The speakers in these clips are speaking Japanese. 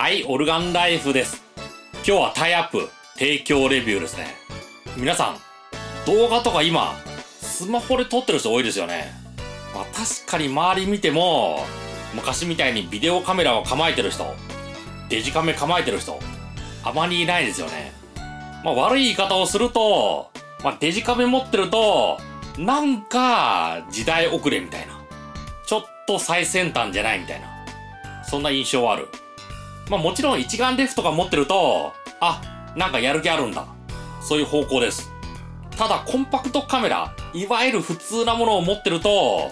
はい、オルガンライフです。今日はタイアップ、提供レビューですね。皆さん、動画とか今、スマホで撮ってる人多いですよね。まあ確かに周り見ても、昔みたいにビデオカメラを構えてる人、デジカメ構えてる人、あまりいないですよね。まあ悪い言い方をすると、まあデジカメ持ってると、なんか時代遅れみたいな。ちょっと最先端じゃないみたいな。そんな印象はある。まあもちろん一眼レフとか持ってると、あ、なんかやる気あるんだ。そういう方向です。ただコンパクトカメラ、いわゆる普通なものを持ってると、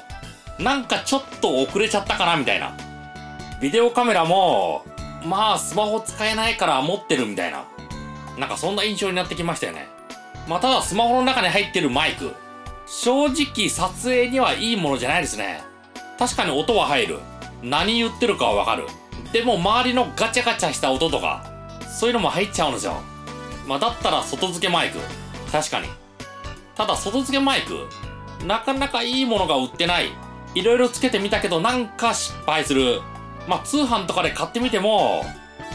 なんかちょっと遅れちゃったかなみたいな。ビデオカメラも、まあスマホ使えないから持ってるみたいな。なんかそんな印象になってきましたよね。まあただスマホの中に入ってるマイク。正直撮影にはいいものじゃないですね。確かに音は入る。何言ってるかはわかる。でも周りのガチャガチャした音とか、そういうのも入っちゃうんですよ。まあだったら外付けマイク。確かに。ただ外付けマイク、なかなかいいものが売ってない。いろいろつけてみたけどなんか失敗する。まあ通販とかで買ってみても、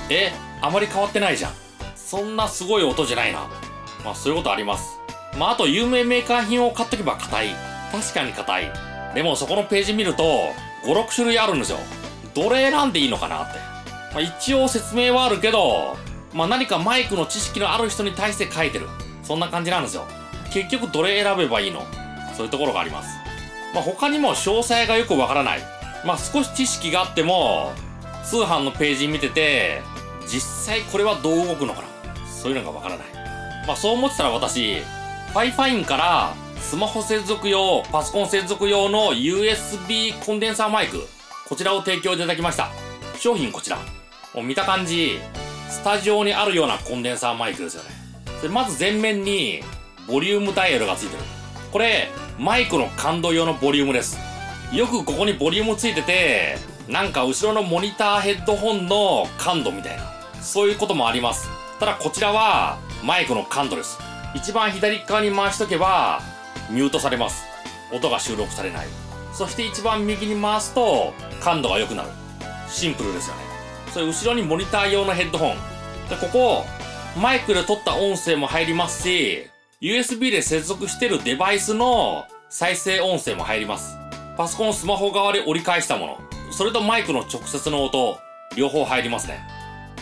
え、あまり変わってないじゃん。そんなすごい音じゃないな。まあそういうことあります。まああと有名メーカー品を買っとけば硬い。確かに硬い。でもそこのページ見ると、5、6種類あるんですよ。どれ選んでいいのかなって。まあ一応説明はあるけど、まあ何かマイクの知識のある人に対して書いてる。そんな感じなんですよ。結局どれ選べばいいの？そういうところがあります。まあ他にも詳細がよくわからない。まあ少し知識があっても、通販のページ見てて、実際これはどう動くのかな？そういうのがわからない。まあそう思ってたら私、 FIFINE からスマホ接続用、パソコン接続用の USB コンデンサーマイク、こちらを提供いただきました。商品こちら。もう見た感じ、スタジオにあるようなコンデンサーマイクですよね。でまず前面に、ボリュームダイヤルがついてる。これ、マイクの感度用のボリュームです。よくここにボリュームついてて、なんか後ろのモニターヘッドホンの感度みたいな。そういうこともあります。ただこちらは、マイクの感度です。一番左側に回しとけば、ミュートされます。音が収録されない。そして一番右に回すと、感度が良くなる。シンプルですよね。それ後ろにモニター用のヘッドホン。で、ここ、マイクで撮った音声も入りますし、USB で接続してるデバイスの再生音声も入ります。パソコン、スマホ側で折り返したもの。それとマイクの直接の音、両方入りますね。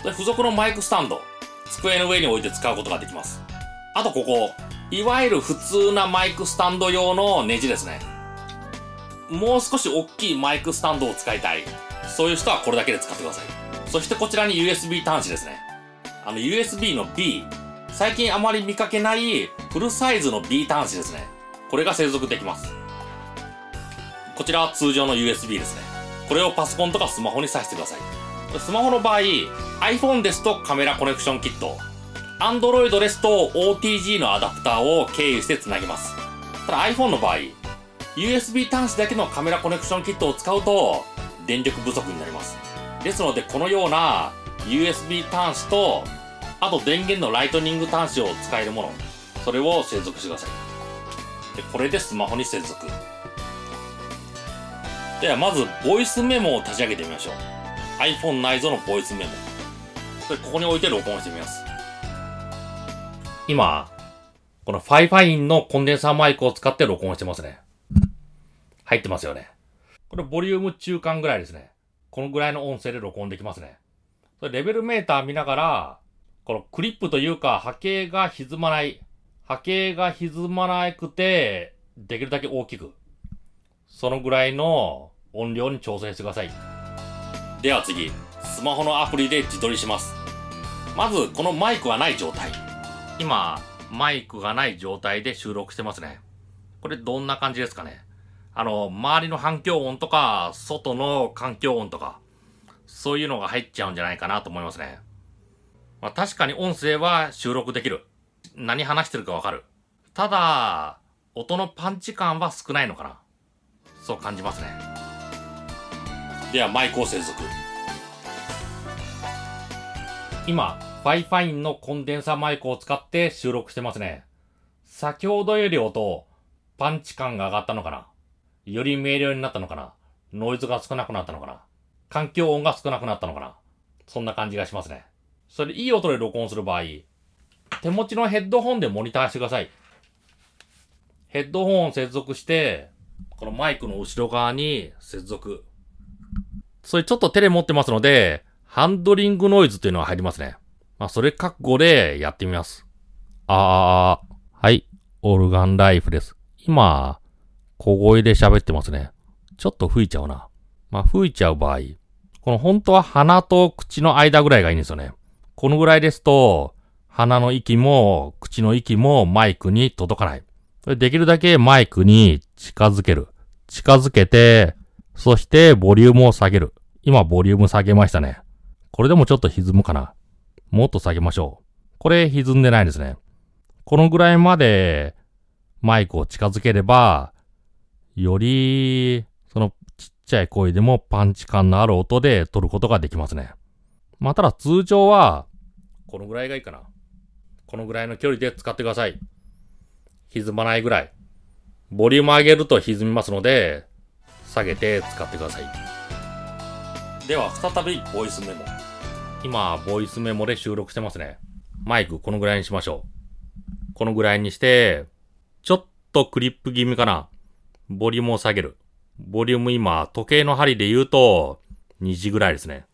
で、付属のマイクスタンド。机の上に置いて使うことができます。あとここ、いわゆる普通なマイクスタンド用のネジですね。もう少し大きいマイクスタンドを使いたい。そういう人はこれだけで使ってください。そしてこちらに USB 端子ですね。あの USB の B。最近あまり見かけないフルサイズの B 端子ですね。これが接続できます。こちらは通常の USB ですね。これをパソコンとかスマホに挿してください。スマホの場合、iPhone ですとカメラコネクションキット。Android ですと OTG のアダプターを経由して繋ぎます。ただ iPhone の場合、USB 端子だけのカメラコネクションキットを使うと電力不足になります。ですのでこのような USB 端子と、あと電源のライトニング端子を使えるもの、それを接続してください。で、これでスマホに接続。ではまず、ボイスメモを立ち上げてみましょう。iPhone 内蔵のボイスメモ。で、ここに置いて録音してみます。今、この FIFINE のコンデンサーマイクを使って録音してますね。入ってますよね。これボリューム中間ぐらいですね。このぐらいの音声で録音できますね。それレベルメーター見ながら、このクリップというか波形が歪まない。波形が歪まなくて、できるだけ大きく。そのぐらいの音量に調整してください。では次、スマホのアプリで自撮りします。まず、このマイクがない状態。今、マイクがない状態で収録してますね。これどんな感じですかね？あの、周りの反響音とか、外の環境音とか、そういうのが入っちゃうんじゃないかなと思いますね。まあ確かに音声は収録できる。何話してるかわかる。ただ、音のパンチ感は少ないのかな。そう感じますね。ではマイクを接続。今、 FIFINE のコンデンサーマイクを使って収録してますね。先ほどより音、パンチ感が上がったのかなより明瞭になったのかな？ノイズが少なくなったのかな？環境音が少なくなったのかな？そんな感じがしますね。それいい音で録音する場合、手持ちのヘッドホンでモニターしてください。ヘッドホンを接続して、このマイクの後ろ側に接続。それちょっと手で持ってますので、ハンドリングノイズっていうのが入りますね。まあ、それ覚悟でやってみます。あー、はい、オルガンライフです。今、小声で喋ってますね。ちょっと吹いちゃうな。まあ、吹いちゃう場合、この本当は鼻と口の間ぐらいがいいんですよね。このぐらいですと、鼻の息も口の息もマイクに届かない。できるだけマイクに近づける。近づけて、そしてボリュームを下げる。今ボリューム下げましたね。これでもちょっと歪むかな。もっと下げましょう。これ歪んでないですね。このぐらいまでマイクを近づければ、より、そのちっちゃい声でもパンチ感のある音で撮ることができますね。まあ、ただ通常は、このぐらいがいいかな。このぐらいの距離で使ってください。歪まないぐらい。ボリューム上げると歪みますので、下げて使ってください。では、再びボイスメモ。今、ボイスメモで収録してますね。マイクこのぐらいにしましょう。このぐらいにして、ちょっとクリップ気味かな。ボリュームを下げる。ボリューム今、時計の針で言うと、2時ぐらいですね。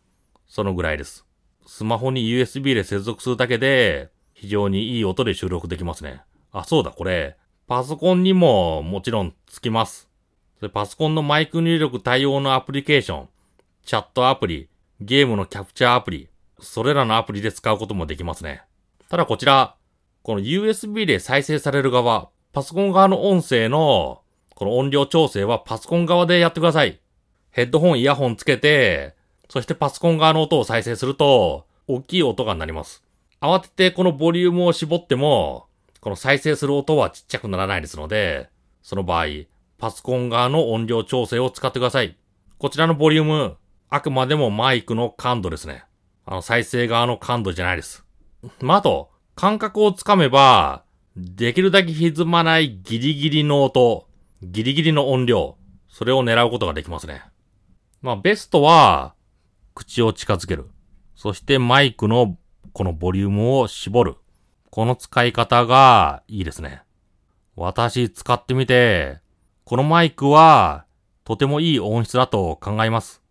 そのぐらいです。スマホに USB で接続するだけで、非常にいい音で収録できますね。あ、そうだ、これ、パソコンにももちろんつきます。でパソコンのマイク入力対応のアプリケーション、チャットアプリ、ゲームのキャプチャーアプリ、それらのアプリで使うこともできますね。ただこちら、この USB で再生される側、パソコン側の音声の、この音量調整はパソコン側でやってください。ヘッドホン、イヤホンつけて、そしてパソコン側の音を再生すると、大きい音が鳴ります。慌ててこのボリュームを絞っても、この再生する音はちっちゃくならないですので、その場合、パソコン側の音量調整を使ってください。こちらのボリューム、あくまでもマイクの感度ですね。あの、再生側の感度じゃないです。まあ、あと、感覚をつかめば、できるだけ歪まないギリギリの音、ギリギリの音量、それを狙うことができますね。まあ、ベストは、口を近づける。そしてマイクのこのボリュームを絞る。この使い方がいいですね。私使ってみて、このマイクはとてもいい音質だと考えます。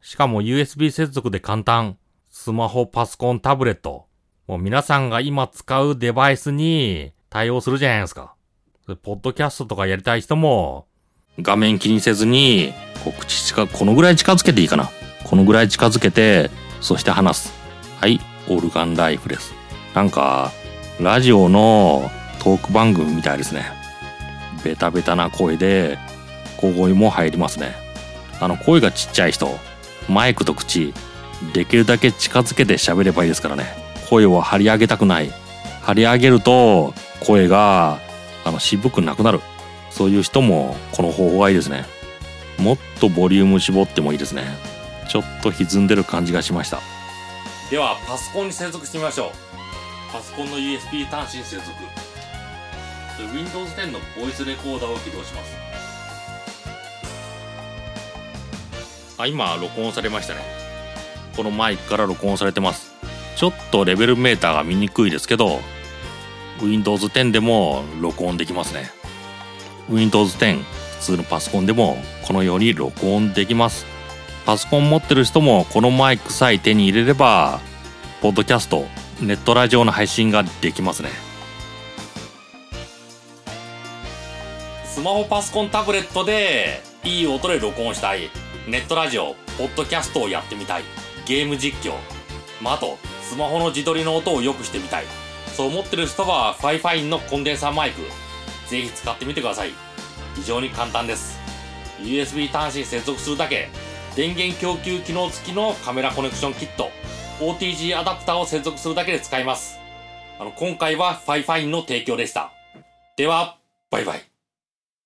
しかも USB 接続で簡単。スマホ、パソコン、タブレット。もう皆さんが今使うデバイスに対応するじゃないですか。ポッドキャストとかやりたい人も、画面気にせずに、こう口近、このぐらい近づけていいかな。このぐらい近づけて、そして話す。はい、オルガンライフです。なんか、ラジオのトーク番組みたいですね。ベタベタな声で、小声も入りますね。あの、声がちっちゃい人、マイクと口、できるだけ近づけて喋ればいいですからね。声を張り上げたくない。張り上げると、声が、あの、渋くなくなる。そういう人も、この方法がいいですね。もっとボリューム絞ってもいいですね。ちょっと歪んでる感じがしました。では、パソコンに接続してみましょう。パソコンの USB 端子に接続。Windows 10のボイスレコーダーを起動します。あ、今、録音されましたね。このマイクから録音されてます。ちょっとレベルメーターが見にくいですけど、Windows 10でも録音できますね。Windows 10、普通のパソコンでもこのように録音できます。パソコン持ってる人もこのマイクさえ手に入れれば、ポッドキャスト、ネットラジオの配信ができますね。スマホ、パソコン、タブレットでいい音で録音したい。ネットラジオ、ポッドキャストをやってみたい。ゲーム実況。まあ、あと、スマホの自撮りの音を良くしてみたい。そう思ってる人は、 FIFINE のコンデンサーマイク、ぜひ使ってみてください。非常に簡単です。USB 端子接続するだけ、電源供給機能付きのカメラコネクションキット、OTG アダプターを接続するだけで使えます。あの、今回は FIFINE の提供でした。では、バイバイ。